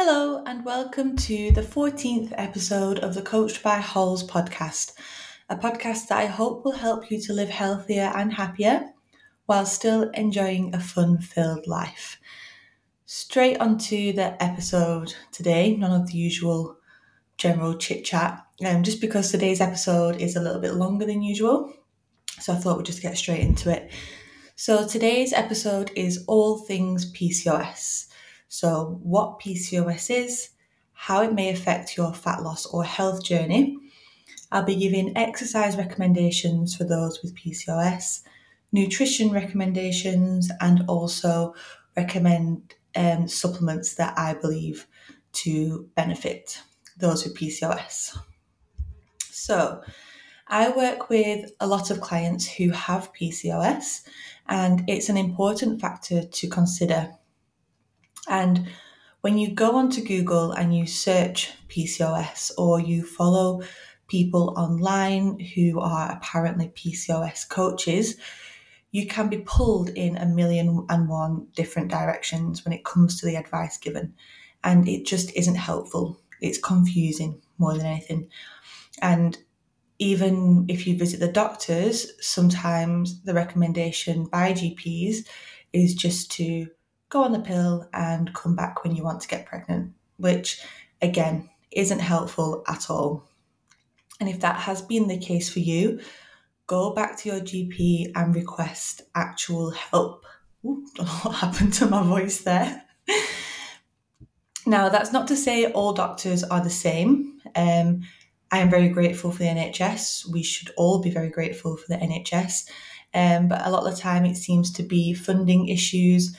Hello, and welcome to the 14th episode of the Coached by Halls podcast, a podcast that I hope will help you to live healthier and happier while still enjoying a fun filled life. Straight onto the episode today, none of the usual general chit chat, um, just because today's episode is a little bit longer than usual. So I thought we'd just get straight into it. So today's episode is all things PCOS. So, what PCOS is, how it may affect your fat loss or health journey. I'll be giving exercise recommendations for those with PCOS, nutrition recommendations, and also recommend um, supplements that I believe to benefit those with PCOS. So, I work with a lot of clients who have PCOS, and it's an important factor to consider and when you go onto Google and you search PCOS or you follow people online who are apparently PCOS coaches, you can be pulled in a million and one different directions when it comes to the advice given. And it just isn't helpful. It's confusing more than anything. And even if you visit the doctors, sometimes the recommendation by GPs is just to go on the pill and come back when you want to get pregnant, which again isn't helpful at all. And if that has been the case for you, go back to your GP and request actual help. Ooh, don't know what happened to my voice there. now, that's not to say all doctors are the same. Um, I am very grateful for the NHS. We should all be very grateful for the NHS. Um, but a lot of the time, it seems to be funding issues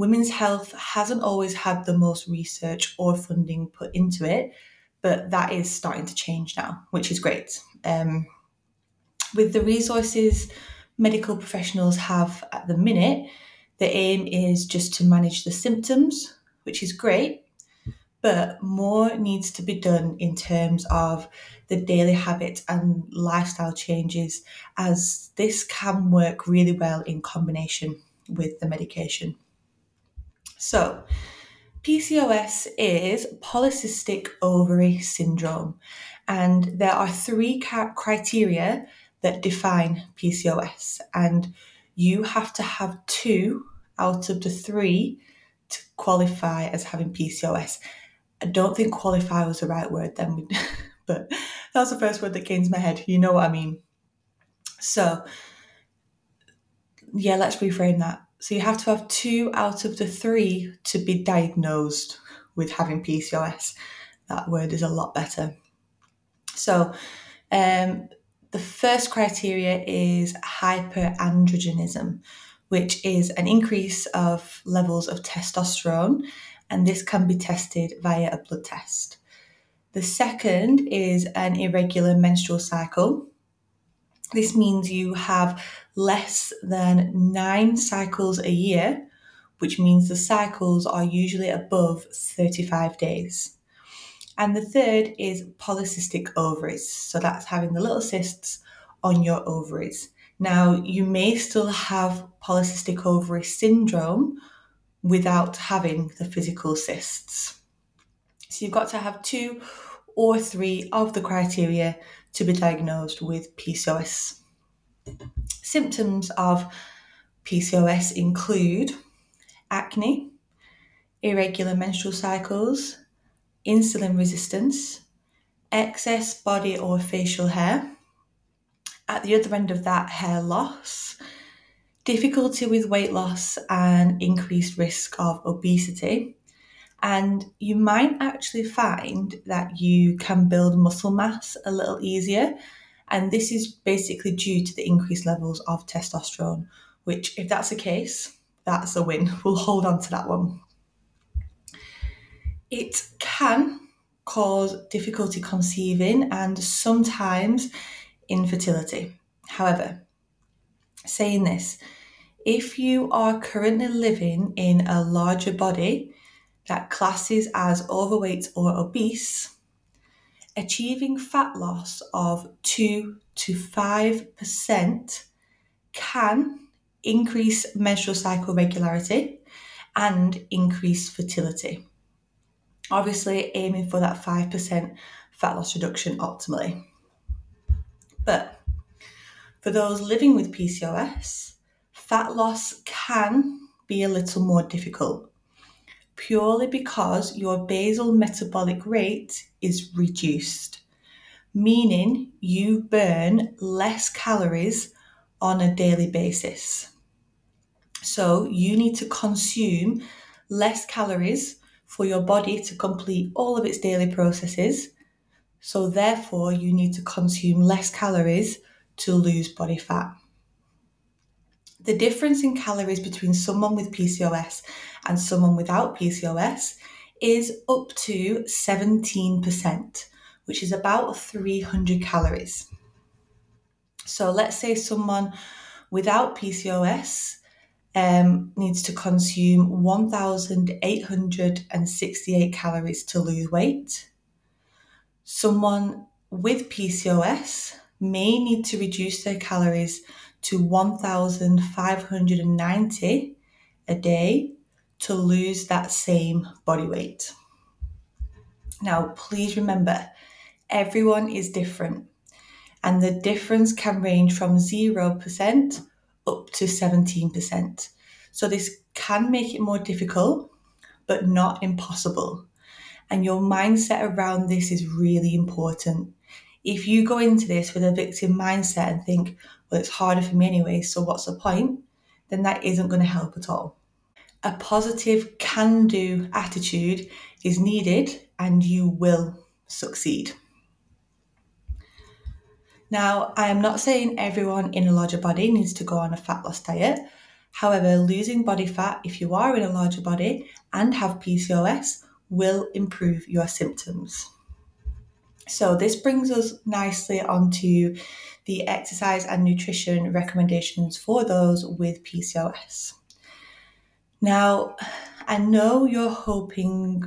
women's health hasn't always had the most research or funding put into it, but that is starting to change now, which is great. Um, with the resources medical professionals have at the minute, the aim is just to manage the symptoms, which is great, but more needs to be done in terms of the daily habits and lifestyle changes, as this can work really well in combination with the medication. So, PCOS is polycystic ovary syndrome, and there are three criteria that define PCOS, and you have to have two out of the three to qualify as having PCOS. I don't think qualify was the right word then, but that was the first word that came to my head. You know what I mean? So, yeah, let's reframe that. So you have to have two out of the three to be diagnosed with having PCOS. That word is a lot better. So um, the first criteria is hyperandrogenism, which is an increase of levels of testosterone, and this can be tested via a blood test. The second is an irregular menstrual cycle. This means you have less than nine cycles a year, which means the cycles are usually above 35 days. And the third is polycystic ovaries. So that's having the little cysts on your ovaries. Now, you may still have polycystic ovary syndrome without having the physical cysts. So you've got to have two or three of the criteria to be diagnosed with PCOS. Symptoms of PCOS include acne, irregular menstrual cycles, insulin resistance, excess body or facial hair. At the other end of that, hair loss, difficulty with weight loss, and increased risk of obesity. And you might actually find that you can build muscle mass a little easier and this is basically due to the increased levels of testosterone, which, if that's the case, that's a win. We'll hold on to that one. It can cause difficulty conceiving and sometimes infertility. However, saying this, if you are currently living in a larger body that classes as overweight or obese, achieving fat loss of 2 to 5% can increase menstrual cycle regularity and increase fertility. obviously aiming for that 5% fat loss reduction optimally. But for those living with PCOS, fat loss can be a little more difficult purely because your basal metabolic rate is reduced, meaning you burn less calories on a daily basis. So you need to consume less calories for your body to complete all of its daily processes. So therefore, you need to consume less calories to lose body fat. The difference in calories between someone with PCOS and someone without PCOS is up to 17%, which is about 300 calories. So let's say someone without PCOS um, needs to consume 1,868 calories to lose weight. Someone with PCOS may need to reduce their calories to 1,590 a day to lose that same body weight. Now, please remember, everyone is different, and the difference can range from 0% up to 17%. So, this can make it more difficult, but not impossible. And your mindset around this is really important. If you go into this with a victim mindset and think, well, it's harder for me anyway, so what's the point? Then that isn't going to help at all. A positive can do attitude is needed and you will succeed. Now, I am not saying everyone in a larger body needs to go on a fat loss diet. However, losing body fat if you are in a larger body and have PCOS will improve your symptoms. So, this brings us nicely onto the exercise and nutrition recommendations for those with PCOS. Now, I know you're hoping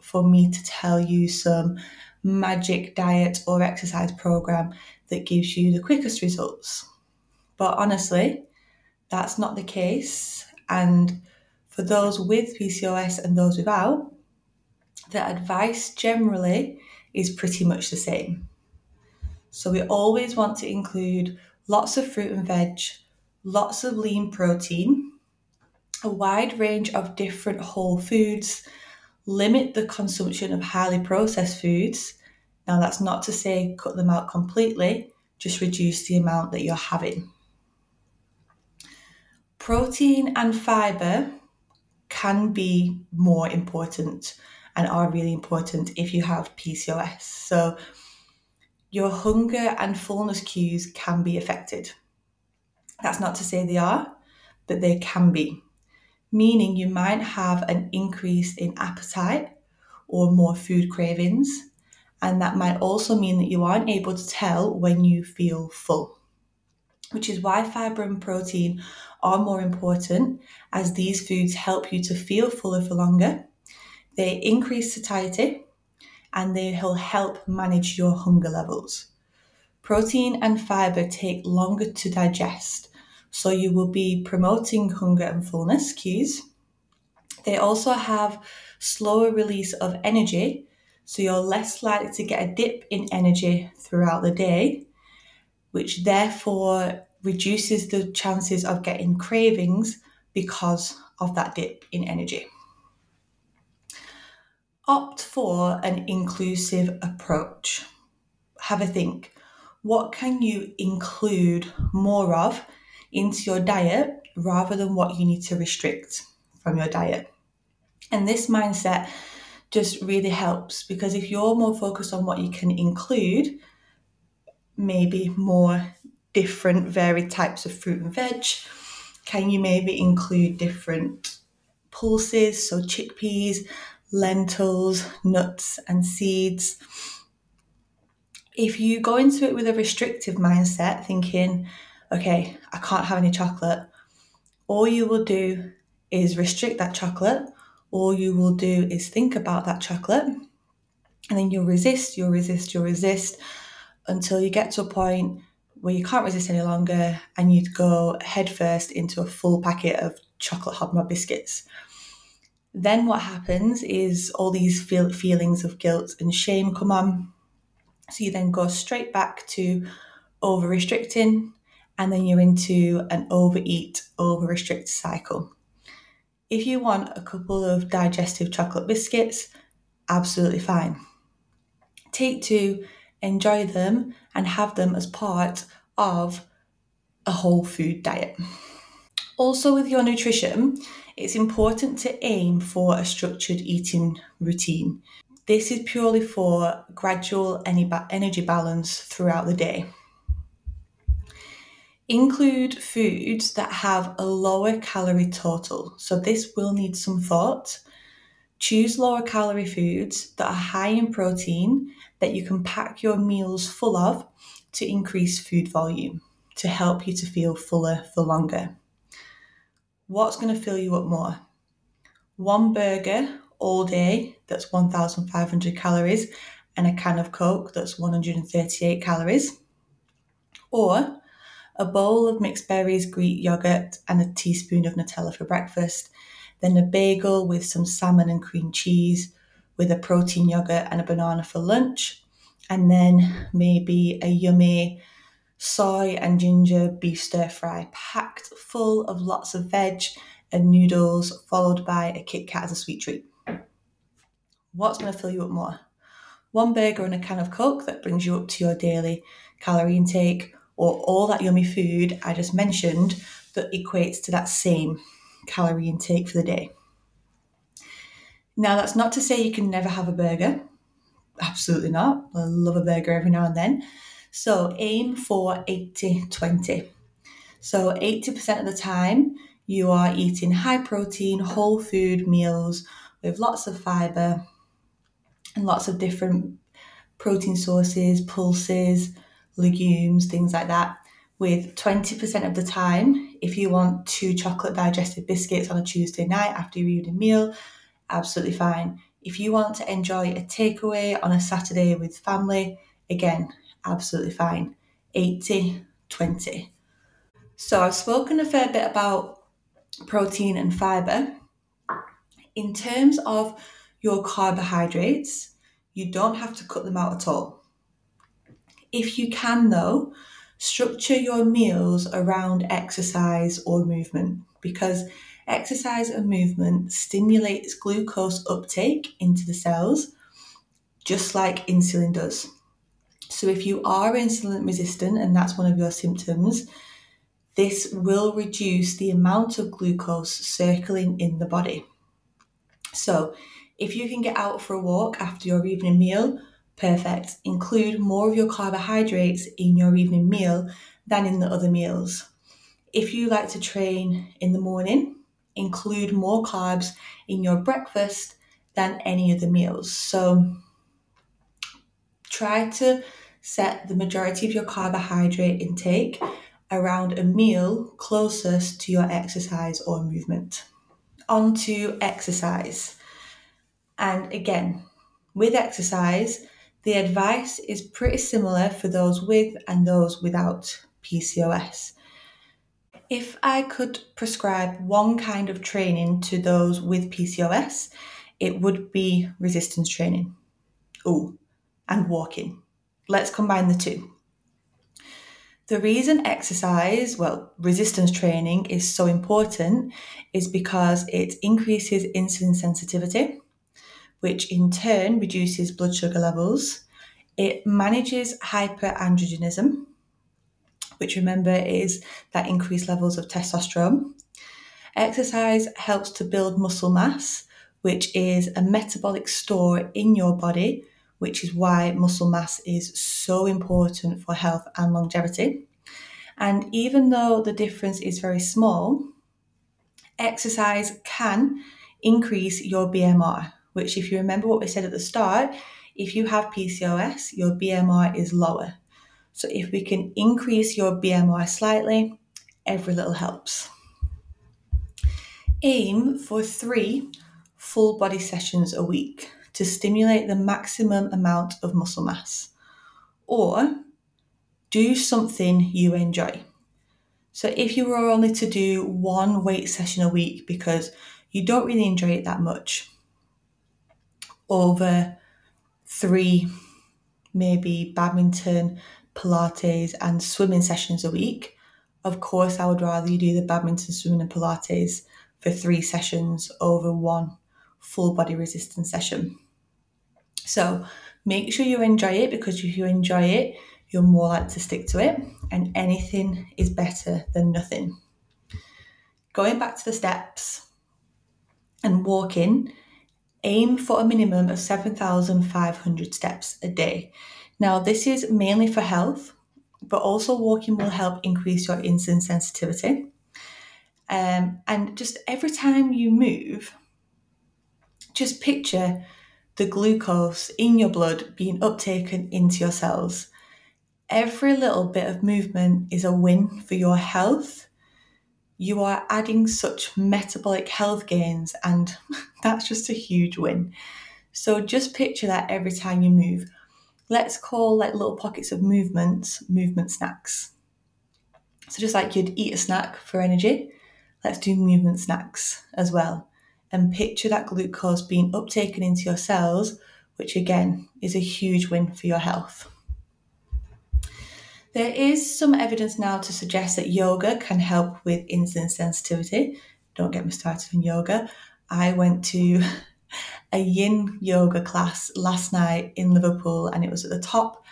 for me to tell you some magic diet or exercise program that gives you the quickest results. But honestly, that's not the case. And for those with PCOS and those without, the advice generally is pretty much the same. So we always want to include lots of fruit and veg, lots of lean protein, a wide range of different whole foods, limit the consumption of highly processed foods. Now, that's not to say cut them out completely, just reduce the amount that you're having. Protein and fiber can be more important and are really important if you have PCOS. So, your hunger and fullness cues can be affected. That's not to say they are, but they can be, meaning you might have an increase in appetite or more food cravings, and that might also mean that you aren't able to tell when you feel full. Which is why fiber and protein are more important as these foods help you to feel fuller for longer. They increase satiety, and they will help manage your hunger levels. Protein and fiber take longer to digest, so you will be promoting hunger and fullness cues. They also have slower release of energy, so you're less likely to get a dip in energy throughout the day, which therefore reduces the chances of getting cravings because of that dip in energy opt for an inclusive approach. Have a think. What can you include more of into your diet rather than what you need to restrict from your diet? And this mindset just really helps because if you're more focused on what you can include, maybe more different varied types of fruit and veg, can you maybe include different pulses, so chickpeas, lentils, nuts, and seeds. If you go into it with a restrictive mindset, thinking, okay, I can't have any chocolate, all you will do is restrict that chocolate. All you will do is think about that chocolate, and then you'll resist, you'll resist, you'll resist until you get to a point where you can't resist any longer and you'd go headfirst into a full packet of chocolate hobnob biscuits Then what happens is all these feel- feelings of guilt and shame come on. So you then go straight back to over restricting, and then you're into an overeat, over restrict cycle. If you want a couple of digestive chocolate biscuits, absolutely fine. Take two, enjoy them, and have them as part of a whole food diet. Also, with your nutrition, it's important to aim for a structured eating routine. This is purely for gradual energy balance throughout the day. Include foods that have a lower calorie total. So, this will need some thought. Choose lower calorie foods that are high in protein that you can pack your meals full of to increase food volume to help you to feel fuller for longer. What's going to fill you up more? One burger all day that's 1,500 calories and a can of Coke that's 138 calories, or a bowl of mixed berries, Greek yogurt, and a teaspoon of Nutella for breakfast, then a bagel with some salmon and cream cheese, with a protein yogurt and a banana for lunch, and then maybe a yummy soy and ginger beef stir fry, packed full of lots of veg and noodles, followed by a Kit Kat as a sweet treat. What's going to fill you up more? One burger and a can of Coke that brings you up to your daily calorie intake, or all that yummy food I just mentioned that equates to that same calorie intake for the day. Now, that's not to say you can never have a burger. Absolutely not. I love a burger every now and then. So aim for 80 20. So 80% of the time, you are eating high protein, whole food meals with lots of fiber and lots of different protein sources, pulses, legumes, things like that. With 20% of the time, if you want two chocolate digestive biscuits on a Tuesday night after your evening meal, absolutely fine. If you want to enjoy a takeaway on a Saturday with family, again, absolutely fine. 80 20. So I've spoken a fair bit about protein and fiber. In terms of your carbohydrates, you don't have to cut them out at all. If you can, though, structure your meals around exercise or movement because exercise and movement stimulates glucose uptake into the cells just like insulin does. So, if you are insulin resistant and that's one of your symptoms, this will reduce the amount of glucose circling in the body. So, if you can get out for a walk after your evening meal, perfect. Include more of your carbohydrates in your evening meal than in the other meals. If you like to train in the morning, include more carbs in your breakfast than any of the meals. So, try to set the majority of your carbohydrate intake around a meal closest to your exercise or movement. On to exercise. And again, with exercise, the advice is pretty similar for those with and those without PCOS. If I could prescribe one kind of training to those with PCOS, it would be resistance training. Oh, and walking. Let's combine the two. The reason exercise, well, resistance training is so important is because it increases insulin sensitivity, which in turn reduces blood sugar levels. It manages hyperandrogenism, which remember is that increased levels of testosterone. Exercise helps to build muscle mass, which is a metabolic store in your body which is why muscle mass is so important for health and longevity. And even though the difference is very small, exercise can increase your BMR, which, if you remember what we said at the start, if you have PCOS, your BMR is lower. So, if we can increase your BMR slightly, every little helps. Aim for three full body sessions a week to stimulate the maximum amount of muscle mass. Or do something you enjoy. So, if you were only to do one weight session a week because you don't really enjoy it that much over three, maybe badminton, Pilates, and swimming sessions a week, of course, I would rather you do the badminton, swimming, and Pilates for three sessions over one full body resistance session. So make sure you enjoy it because if you enjoy it, you're more likely to stick to it, and anything is better than nothing. Going back to the steps and walking, aim for a minimum of 7,500 steps a day. Now, this is mainly for health, but also walking will help increase your insulin sensitivity. Um, and just every time you move, just picture the glucose in your blood being uptaken into your cells. Every little bit of movement is a win for your health. You are adding such metabolic health gains, and that's just a huge win. So just picture that every time you move let's call like little pockets of movement movement snacks. So just like you'd eat a snack for energy, let's do movement snacks as well. And picture that glucose being uptaken into your cells, which again is a huge win for your health. There is some evidence now to suggest that yoga can help with insulin sensitivity. Don't get me started on yoga. I went to a yin yoga class last night in Liverpool, and it was at the top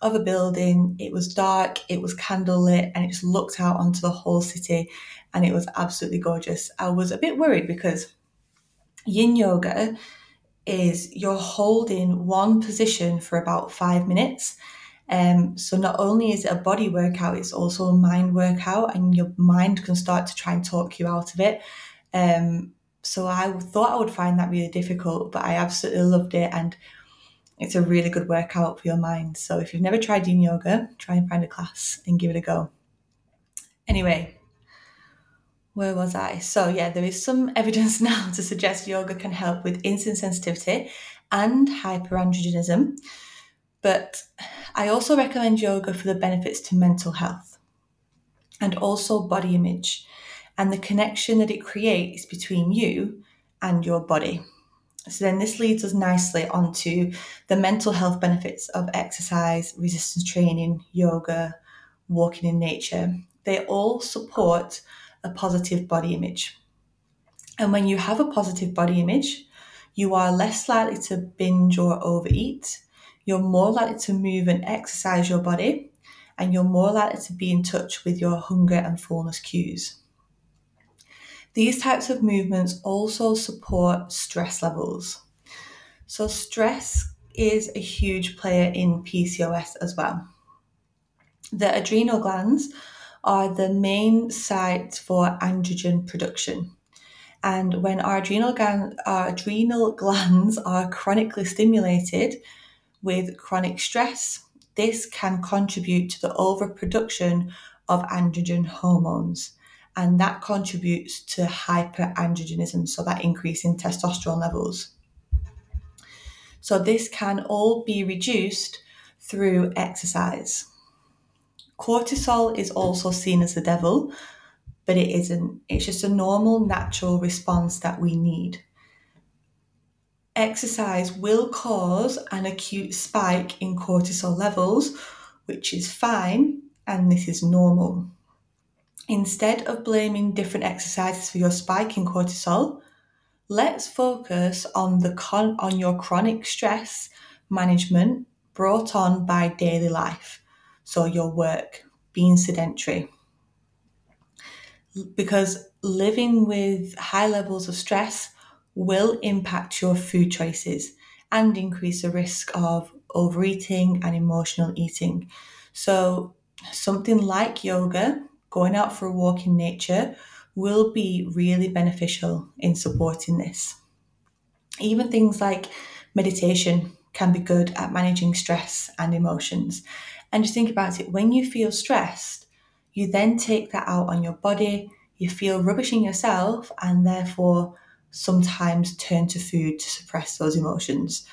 of a building. It was dark, it was candlelit, and it just looked out onto the whole city, and it was absolutely gorgeous. I was a bit worried because yin yoga is you're holding one position for about five minutes. Um, so not only is it a body workout, it's also a mind workout, and your mind can start to try and talk you out of it. Um, so I thought I would find that really difficult, but I absolutely loved it. And it's a really good workout for your mind. So if you've never tried yin yoga, try and find a class and give it a go. Anyway, where was I? So, yeah, there is some evidence now to suggest yoga can help with insulin sensitivity and hyperandrogenism. But I also recommend yoga for the benefits to mental health and also body image and the connection that it creates between you and your body. So then this leads us nicely onto the mental health benefits of exercise, resistance training, yoga, walking in nature. They all support a positive body image. And when you have a positive body image, you are less likely to binge or overeat. You're more likely to move and exercise your body, and you're more likely to be in touch with your hunger and fullness cues. These types of movements also support stress levels. So, stress is a huge player in PCOS as well. The adrenal glands are the main site for androgen production. And when our adrenal, our adrenal glands are chronically stimulated with chronic stress, this can contribute to the overproduction of androgen hormones and that contributes to hyperandrogenism, so that increase in testosterone levels. So, this can all be reduced through exercise. Cortisol is also seen as the devil, but it isn't. It's just a normal, natural response that we need. Exercise will cause an acute spike in cortisol levels, which is fine, and this is normal. Instead of blaming different exercises for your spike in cortisol, let's focus on the con- on your chronic stress management brought on by daily life. So your work, being sedentary. Because living with high levels of stress will impact your food choices and increase the risk of overeating and emotional eating. So something like yoga going out for a walk in nature will be really beneficial in supporting this. Even things like meditation can be good at managing stress and emotions. And just think about it when you feel stressed, you then take that out on your body, you feel rubbish in yourself, and therefore sometimes turn to food to suppress those emotions.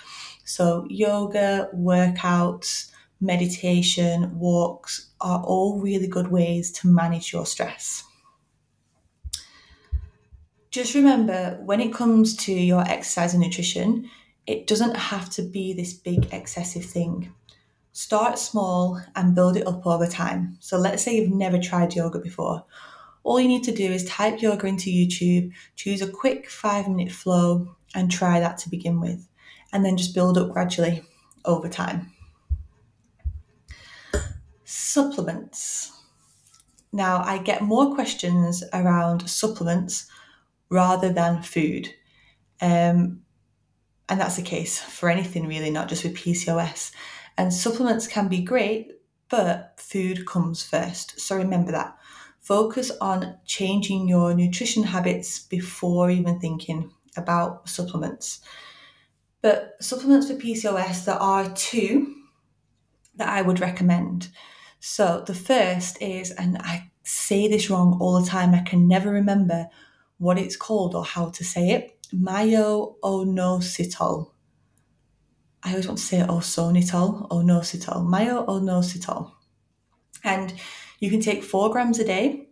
So, yoga, workouts, meditation, walks are all really good ways to manage your stress. just remember when it comes to your exercise and nutrition, it doesn't have to be this big excessive thing. Start small and build it up over time. So let's say you've never tried yoga before. All you need to do is type yoga into YouTube, choose a quick five minute flow, and try that to begin with. And then just build up gradually over time. Supplements. Now, I get more questions around supplements rather than food. Um, and that's the case for anything really, not just with PCOS. And supplements can be great, but food comes first. So remember that. Focus on changing your nutrition habits before even thinking about supplements. But supplements for PCOS, there are two that I would recommend. So the first is, and I say this wrong all the time, I can never remember what it's called or how to say it. Myo-inositol. I always want to say osonitol, onositol, myo-inositol. And you can take four grams a day,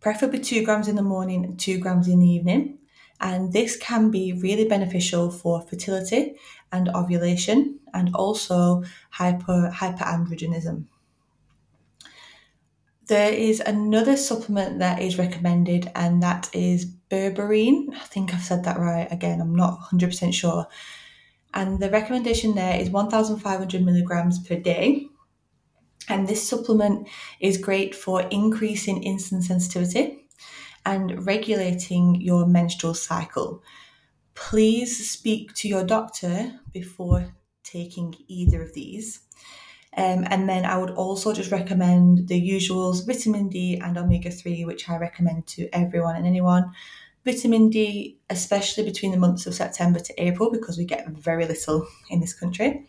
preferably two grams in the morning and two grams in the evening. And this can be really beneficial for fertility and ovulation and also hyper, hyperandrogenism. There is another supplement that is recommended, and that is berberine. I think I've said that right. Again, I'm not 100% sure. And the recommendation there is 1,500 milligrams per day. And this supplement is great for increasing insulin sensitivity and regulating your menstrual cycle. Please speak to your doctor before taking either of these. Um, and then I would also just recommend the usuals vitamin D and omega 3, which I recommend to everyone and anyone. Vitamin D, especially between the months of September to April, because we get very little in this country.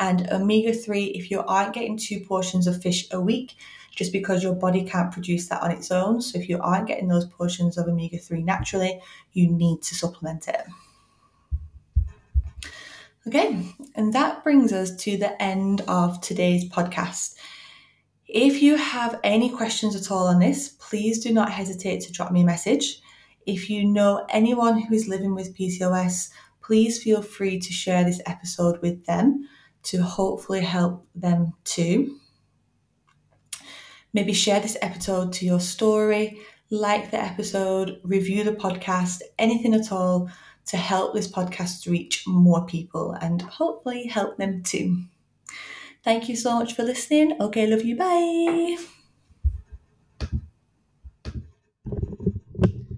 And omega 3, if you aren't getting two portions of fish a week, just because your body can't produce that on its own. So if you aren't getting those portions of omega 3 naturally, you need to supplement it. Okay, and that brings us to the end of today's podcast. If you have any questions at all on this, please do not hesitate to drop me a message. If you know anyone who is living with PCOS, please feel free to share this episode with them to hopefully help them too. Maybe share this episode to your story, like the episode, review the podcast, anything at all to help this podcast reach more people and hopefully help them too. Thank you so much for listening. Okay, love you. Bye.